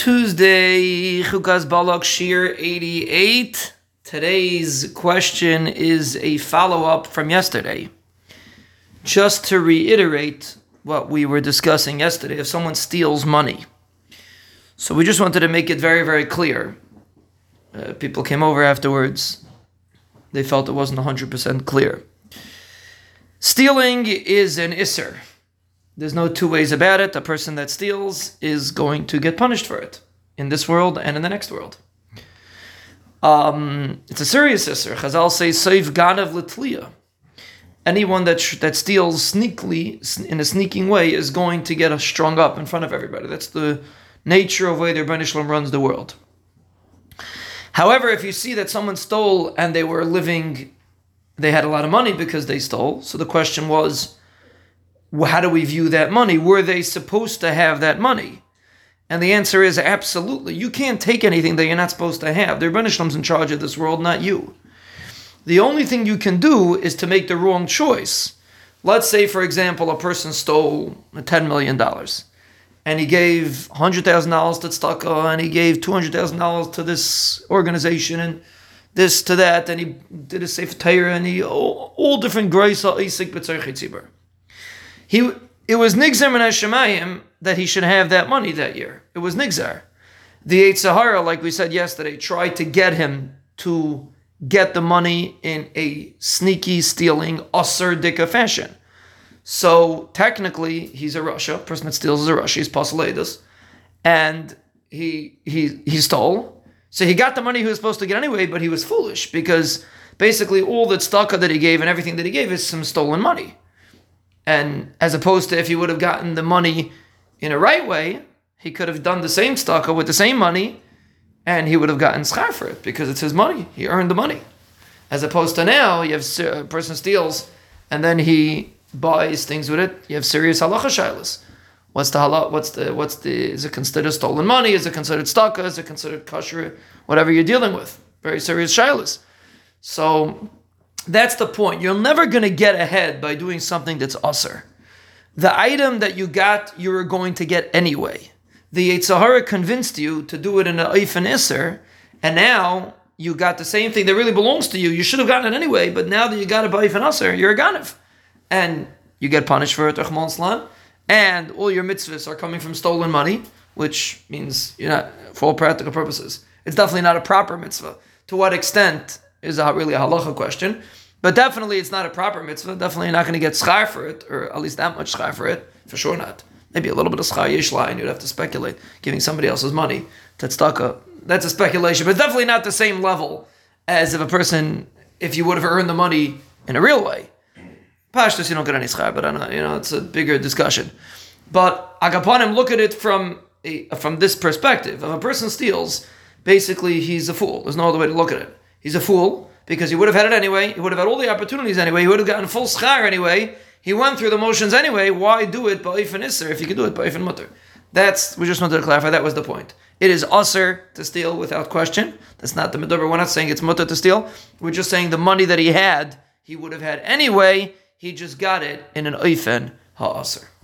Tuesday, Chukas Balak Shiur 88. Today's question is a follow up from yesterday. Just to reiterate what we were discussing yesterday, if someone steals money. So we just wanted to make it very, very clear. Uh, people came over afterwards, they felt it wasn't 100% clear. Stealing is an isser. There's no two ways about it. A person that steals is going to get punished for it in this world and in the next world. Um, it's a serious isser. Chazal says, "Save ganav litliya." Anyone that sh- that steals sneakily in a sneaking way is going to get a strung up in front of everybody. That's the nature of way the Rebbeinu runs the world. However, if you see that someone stole and they were living, they had a lot of money because they stole. So the question was, how do we view that money? Were they supposed to have that money? And the answer is absolutely. You can't take anything that you're not supposed to have. The Rebbeinu in charge of this world, not you. The only thing you can do is to make the wrong choice. Let's say, for example, a person stole $10 million and he gave $100,000 to Tzedakah and he gave $200,000 to this organization and this to that and he did a Sefer Torah and he, all, all different grace, Isik B'tzarech he it was Nigzar Min Hashemayim that he should have that money that year. It was Nigzar. The Yetzer Hara, like we said yesterday, tried to get him to get the money in a sneaky, stealing, usser dika fashion. So technically, he's a rasha. person that steals is a rasha. He's pasul l'eidus. And he he he stole. So he got the money he was supposed to get anyway, but he was foolish because basically all that tzedakah that he gave and everything that he gave is some stolen money. And as opposed to if he would have gotten the money in a right way, he could have done the same tzedakah with the same money, and he would have gotten schar for it because it's his money. He earned the money. As opposed to now, you have a person steals, and then he buys things with it. You have serious halacha shilas. What's the halach? What's the what's the? Is it considered stolen money? Is it considered tzedakah? Is it considered kosher? Whatever you're dealing with, very serious shilas. So that's the point. You're never going to get ahead by doing something that's usser. The item that you got, you were going to get anyway. The Yetzer Hara convinced you to do it in an Eif and Isser, and now you got the same thing that really belongs to you. You should have gotten it anyway, but now that you got it by Eif and you're a Ganav. And you get punished for it, and all your mitzvahs are coming from stolen money, which means you're not, for all practical purposes, it's definitely not a proper mitzvah. To what extent is a, really a halacha question. But definitely it's not a proper mitzvah. Definitely you're not going to get schar for it, or at least that much schar for it. For sure not. Maybe a little bit of schar yishla, and you'd have to speculate. Giving somebody else's money, tzedakah, that's a speculation. But definitely not the same level as if a person, if you would have earned the money in a real way. Pashtus, you don't get any schar, but I know, you know, it's a bigger discussion. But Agapanim, look at it from a, from this perspective. If a person steals, basically he's a fool. There's no other way to look at it. He's a fool because he would have had it anyway. He would have had all the opportunities anyway. He would have gotten full schar anyway. He went through the motions anyway. Why do it by and isser if you could do it by and mutter? That's we just wanted to clarify. That was the point. It is usser to steal without question. That's not the medover. We're not saying it's mutter to steal. We're just saying the money that he had, he would have had anyway. He just got it in an oifen ha'aser.